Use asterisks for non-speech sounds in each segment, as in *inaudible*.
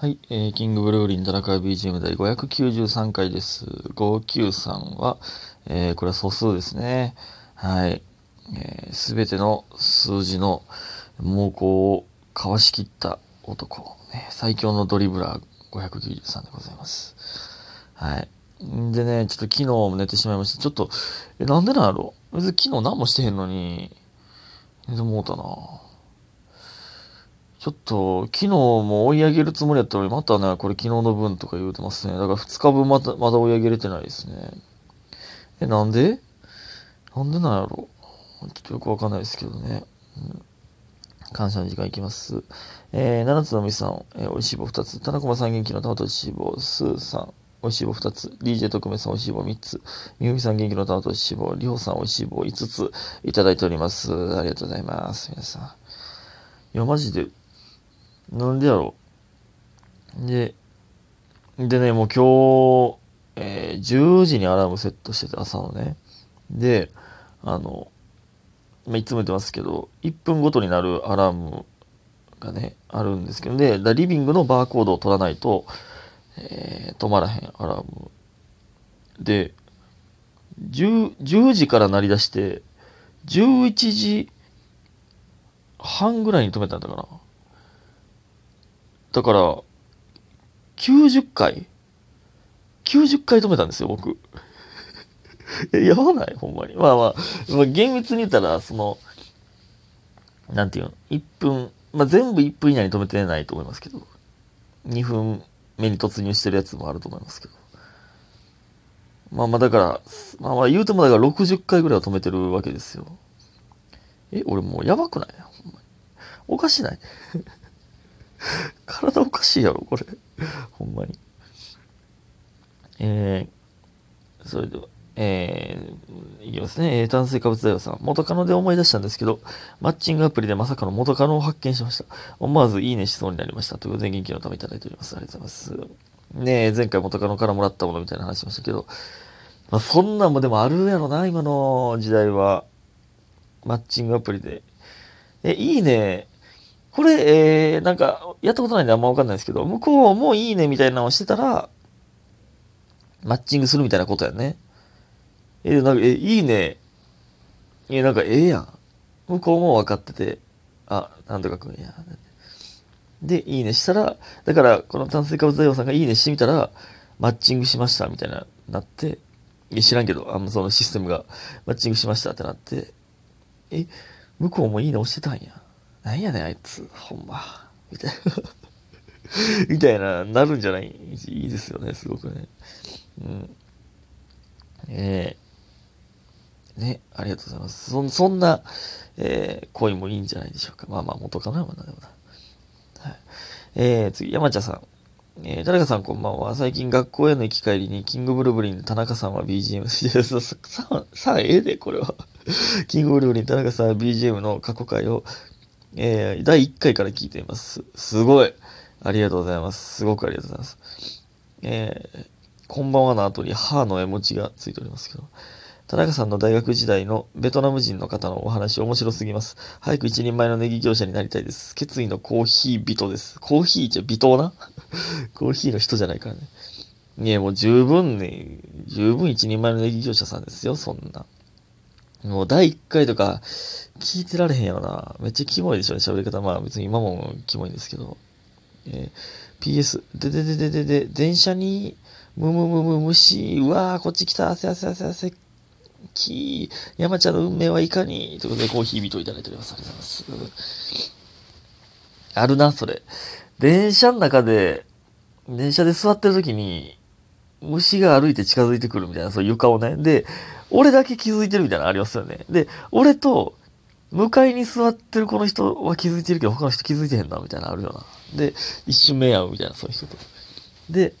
はい、えー、キングブルーリン田中 BGM 第593回です。593は、えー、これは素数ですね。はい。す、え、べ、ての数字の猛攻をかわしきった男、ね、最強のドリブラー593でございます。はい。でね、ちょっと昨日も寝てしまいました。ちょっと、え、なんでなんやろ？別に昨日何もしてへんのに、寝てもうたなちょっと、昨日も追い上げるつもりやったのに、またね、これ昨日の分とか言うてますね。だから2日分また、まだ追い上げれてないですね。え、なんで？なんでなんやろ？ちょっとよくわかんないですけどね。うん、感謝の時間いきます。えー、七つのみさん、えー、おいしい棒2つ。田中さん元気の玉とおいしい棒、スーさん、おいしい棒2つ。DJ 特命さんおいしい棒3つ。みゆみさん元気の玉とおいしい棒、りほさんおいしい棒5ついただいております。ありがとうございます。皆さん。いや、マジで、なんでやろ？う。で、でね、もう今日、えー、10時にアラームセットしてて、朝のね。で、あの、まあ、いつも言ってますけど、1分ごとになるアラームがね、あるんですけど、で、リビングのバーコードを取らないと、えー、止まらへんアラーム。で、10, 10時から鳴り出して、11時半ぐらいに止めたんだかな。だから、90回 ?90 回止めたんですよ、僕。*laughs* え、やばない？ほんまに。まあまあ、まあ、厳密に言ったら、その、なんていうの、1分、まあ全部1分以内に止めてないと思いますけど、2分目に突入してるやつもあると思いますけど。まあまあだから、まあまあ言うてもだから60回ぐらいは止めてるわけですよ。え、俺もうやばくない？ほんまに。おかしない？*laughs* 体おかしいやろ、これ。ほんまに。えー、それでは、えー、いきますね。炭水化物大王さん。元カノで思い出したんですけど、マッチングアプリでまさかの元カノを発見しました。思わずいいねしそうになりました。ということで元気のためいただいております。ありがとうございます。ねえ、前回元カノからもらったものみたいな話しましたけど、まあ、そんなんもでもあるやろな、今の時代は。マッチングアプリで。え、いいね。これ、えー、なんか、やったことないんであんまわかんないですけど、向こうもいいねみたいなのをしてたら、マッチングするみたいなことやね。え、なんか、え、いいね。え、なんか、ええやん。向こうも分かってて、あ、なんとかくんや。で、いいねしたら、だから、この炭水化物大王さんがいいねしてみたら、マッチングしました、みたいな、なって、いや、知らんけど、あの、そのシステムが、マッチングしましたってなって、え、向こうもいいね押してたんや。なんやねん、あいつ。ほんま。みたいな。*laughs* みたいな、なるんじゃない？いいですよね、すごくね。うん。えー、ね、ありがとうございます。そそんな、えー、恋もいいんじゃないでしょうか。まあまあ、元カノやもんな、でもな。はい。えー、次、山茶さん。えー、誰かさんこんばんは。最近学校への行き帰りに、*laughs* キングブルブリン、田中さんは BGM。さ、さ、さ、ええで、これは。キングブルブリン、田中さんは BGM の過去回を、えー、第1回から聞いています。すごい。ありがとうございます。すごくありがとうございます。えー、こんばんはの後に歯の絵文字がついておりますけど。田中さんの大学時代のベトナム人の方のお話面白すぎます。早く一人前のネギ業者になりたいです。決意のコーヒー人です。コーヒーじゃ微糖な？*laughs* コーヒーの人じゃないからね。いや、もう十分ね、十分一人前のネギ業者さんですよ、そんな。もう第1回とか聞いてられへんやろな。めっちゃキモいでしょね、喋り方。まあ別に今もキモいんですけど。えー、PS、でででででで、電車に、むむむむ虫、うわー、こっち来た、汗汗汗汗、き山ちゃんの運命はいかにということで、コーヒー人いただいております。ありがとうございます。あるな、それ。電車の中で、電車で座ってる時に、虫が歩いて近づいてくるみたいな、そういう床をね。で、俺だけ気づいてるみたいなのありますよね。で、俺と、向かいに座ってるこの人は気づいてるけど、他の人気づいてへんな、みたいなのあるよな。で、一瞬目合うみたいな、そういう人と。で、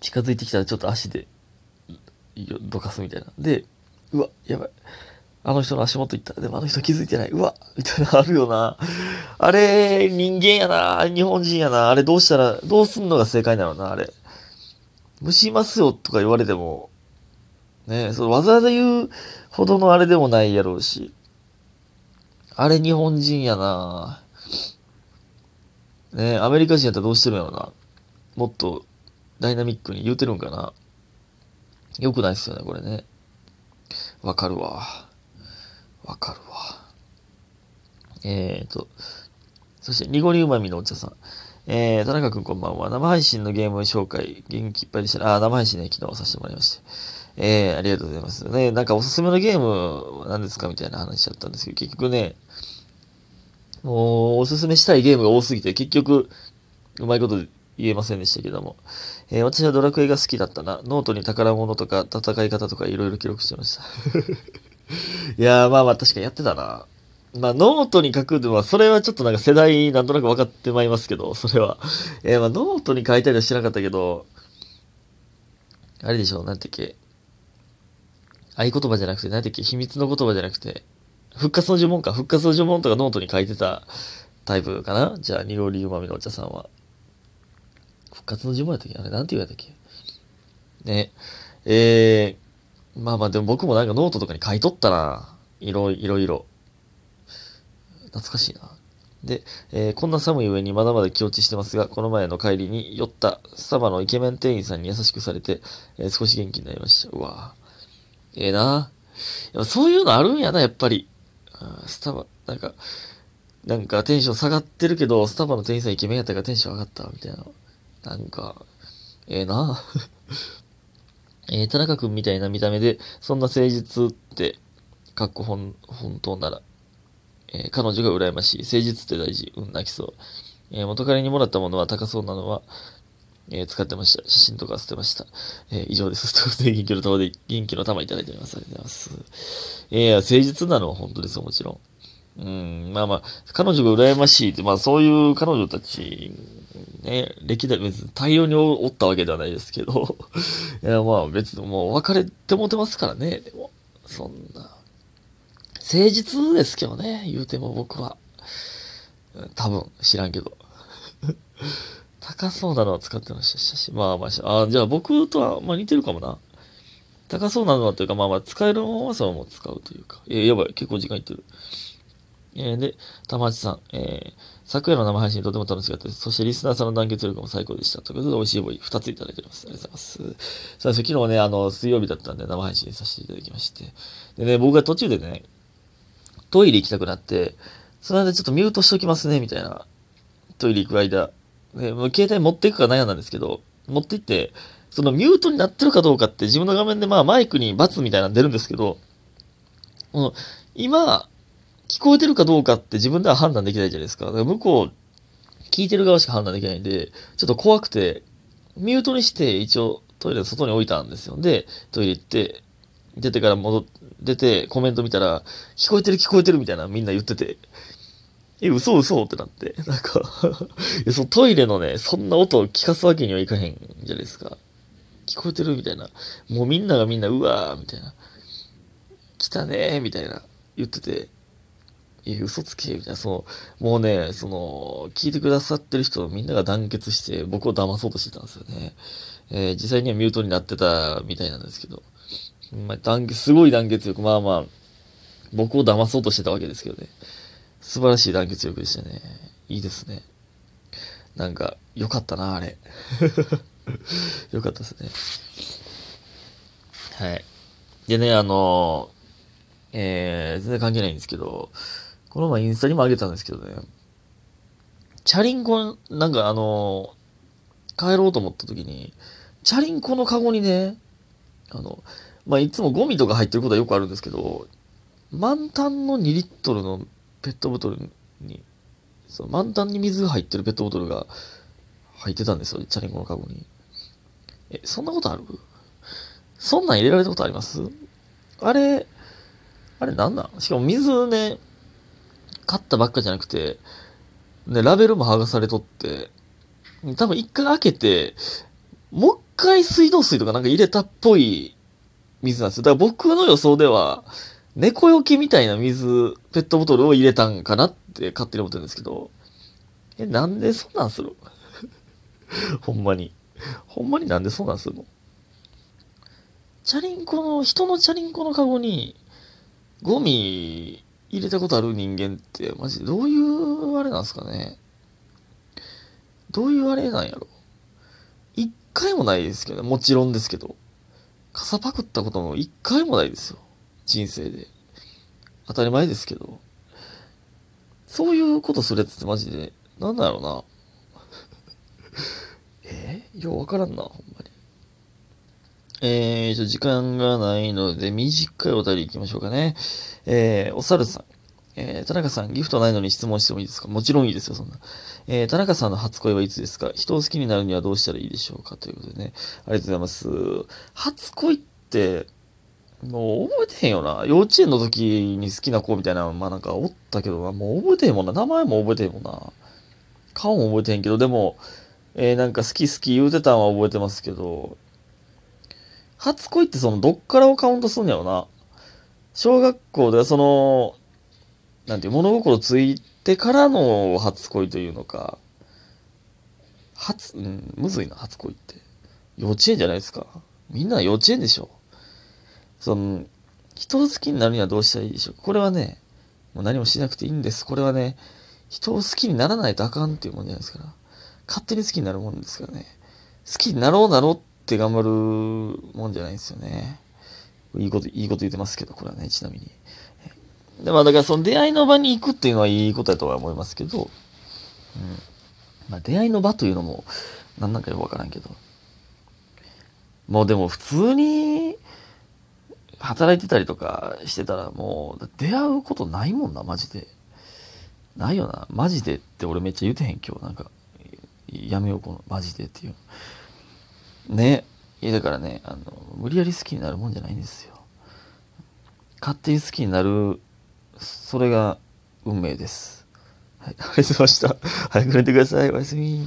近づいてきたらちょっと足で、どかすみたいな。で、うわ、やばい。あの人の足元行った。でもあの人気づいてない。うわみたいなのあるよな。あれ、人間やな。日本人やな。あれどうしたら、どうすんのが正解なのな、あれ。虫いますよとか言われても、ねそのわざわざ言うほどのあれでもないやろうし。あれ日本人やな。ねアメリカ人やったらどうしてるんやろな。もっとダイナミックに言うてるんかな。よくないっすよね、これね。わかるわ。わかるわ。えーと、そして、濁りうまみのお茶さん。えー、田中くんこんばんは。生配信のゲーム紹介、元気いっぱいでした。あ、生配信ね、昨日させてもらいまして。えー、ありがとうございます。ね、なんかおすすめのゲームは何ですかみたいな話だったんですけど、結局ね、もう、おすすめしたいゲームが多すぎて、結局、うまいこと言えませんでしたけども。えー、私はドラクエが好きだったな。ノートに宝物とか戦い方とかいろいろ記録してました。*laughs* いやー、まあまあ確かにやってたな。まあ、ノートに書くのは、それはちょっとなんか世代なんとなく分かってまいりますけど、*laughs* それは。えー、まあ、ノートに書いたりはしなかったけど、あれでしょう、なんてっけ。合言葉じゃなくて、なんてっけ、秘密の言葉じゃなくて、復活の呪文か。復活の呪文とかノートに書いてたタイプかなじゃあ、濁りうまみのお茶さんは。復活の呪文やったっけ？あれ、なんて言われたっけ？ね。えー、まあまあ、でも僕もなんかノートとかに書いとったな。いろいろ。懐かしいな。で、えー、こんな寒い上にまだまだ気落ちしてますが、この前の帰りに寄ったスタバのイケメン店員さんに優しくされて、えー、少し元気になりました。うわぁええー、なやっぱそういうのあるんやな、やっぱり。スタバ、なんか、なんかテンション下がってるけど、スタバの店員さんイケメンやったからテンション上がった、みたいな。なんか、ええー、な *laughs* えー、田中くんみたいな見た目で、そんな誠実って、かっこ本、本当なら、えー、彼女が羨ましい。誠実って大事。うん、泣きそう。えー、元彼にもらったものは高そうなのは、えー、使ってました。写真とか捨てました。えー、以上です。という元気の玉で、元気の玉いただいております。ありがとうございます。えー、誠実なのは本当ですよ、もちろん。うん、まあまあ、彼女が羨ましいって、まあそういう彼女たち、ね、歴代別に大量におったわけではないですけど、*laughs* いやまあ別にもう別れてもてますからね、でも、そんな。誠実ですけどね、言うても僕は。多分、知らんけど。*laughs* 高そうなのは使ってましたし、まあまあ、あじゃあ僕とは、まあ似てるかもな。高そうなのはというか、まあまあ、使えるままそのまま使うというか。えー、やばい、結構時間いってる。えー、で、玉八さん、えー、昨夜の生配信とても楽しかったです。そしてリスナーさんの団結力も最高でした。ということで、美味しいボイ2ついただいております。ありがとうございます。さあ、昨日ね、あの、水曜日だったんで生配信させていただきまして。でね、僕が途中でね、トイレ行きたくなって、その間ちょっとミュートしときますね、みたいな。トイレ行く間。ね、もう携帯持っていくか悩んだんですけど、持って行って、そのミュートになってるかどうかって自分の画面でまあマイクにバツみたいなの出るんですけど、この今、聞こえてるかどうかって自分では判断できないじゃないですか。だか向こう、聞いてる側しか判断できないんで、ちょっと怖くて、ミュートにして一応トイレの外に置いたんですよ。で、トイレ行って、出てから戻っ出てコメント見たら、聞こえてる聞こえてるみたいなみんな言ってて、え、嘘嘘ってなって。なんか *laughs* そトイレのね、そんな音を聞かすわけにはいかへんじゃないですか。聞こえてるみたいな。もうみんながみんな、うわーみたいな。来たねーみたいな言ってて、え、嘘つけみたいな。その、もうね、その、聞いてくださってる人みんなが団結して僕を騙そうとしてたんですよね。えー、実際にはミュートになってたみたいなんですけど。まあ、すごい団結力。まあまあ、僕を騙そうとしてたわけですけどね。素晴らしい団結力でしたね。いいですね。なんか、よかったな、あれ。*laughs* よかったですね。はい。でね、あのえー、全然関係ないんですけど、この前インスタにもあげたんですけどね、チャリンコ、なんかあの帰ろうと思った時に、チャリンコのカゴにね、あの、まあ、いつもゴミとか入ってることはよくあるんですけど、満タンの2リットルのペットボトルに、その満タンに水が入ってるペットボトルが入ってたんですよ、チャリンコのカゴに。え、そんなことある？そんなん入れられたことあります？あれ、あれなんなん？しかも水ね、買ったばっかじゃなくて、ね、ラベルも剥がされとって、多分一回開けて、もう一回水道水とかなんか入れたっぽい水なんですよ。だから僕の予想では、猫よけみたいな水、ペットボトルを入れたんかなって勝手に思ってるんですけど、え、なんでそんなんする？*laughs* ほんまに。ほんまになんでそんなんするの？チャリンコの、人のチャリンコのカゴに、ゴミ入れたことある人間って、マジでどういうあれなんですかね？どういうあれなんやろ？一回もないですけど。もちろんですけど。傘パクったことも一回もないですよ。人生で。当たり前ですけど。そういうことするやつってマジで、なんだろうな。*laughs* え？ようわからんな、ほんまに。えーと、時間がないので、短いお便り行きましょうかね。えー、お猿さん。えー、田中さん、ギフトないのに質問してもいいですか？もちろんいいですよ、そんな。えー、田中さんの初恋はいつですか？人を好きになるにはどうしたらいいでしょうか？ということでね。ありがとうございます。初恋って、もう覚えてへんよな。幼稚園の時に好きな子みたいな、まあなんかおったけどな、もう覚えてへんもんな。名前も覚えてへんもんな。顔も覚えてへんけど、でも、えー、なんか好き好き言うてたんは覚えてますけど、初恋ってそのどっからをカウントすんやろな。小学校ではその、なんて、物心ついてからの初恋というのか、初、うん、むずいな、初恋って。幼稚園じゃないですか。みんな幼稚園でしょ。その、人を好きになるにはどうしたらいいでしょう。これはね、もう何もしなくていいんです。これはね、人を好きにならないとあかんっていうもんじゃないですから。勝手に好きになるもんですからね。好きになろうなろうって頑張るもんじゃないんですよね。いいこと、いいこと言ってますけど、これはね、ちなみに。で、まあだからその出会いの場に行くっていうのはいいことだとは思いますけど、うん。まあ出会いの場というのも、何なんかよくわからんけど。もうでも普通に、働いてたりとかしてたらもう出会うことないもんな、マジで。ないよな。マジでって俺めっちゃ言うてへん、今日。なんか、やめよう、この、マジでっていう。ね。いや、だからね、あの、無理やり好きになるもんじゃないんですよ。勝手に好きになる、それが運命です。はい、ありがとうございました。早く寝てください。おやすみ。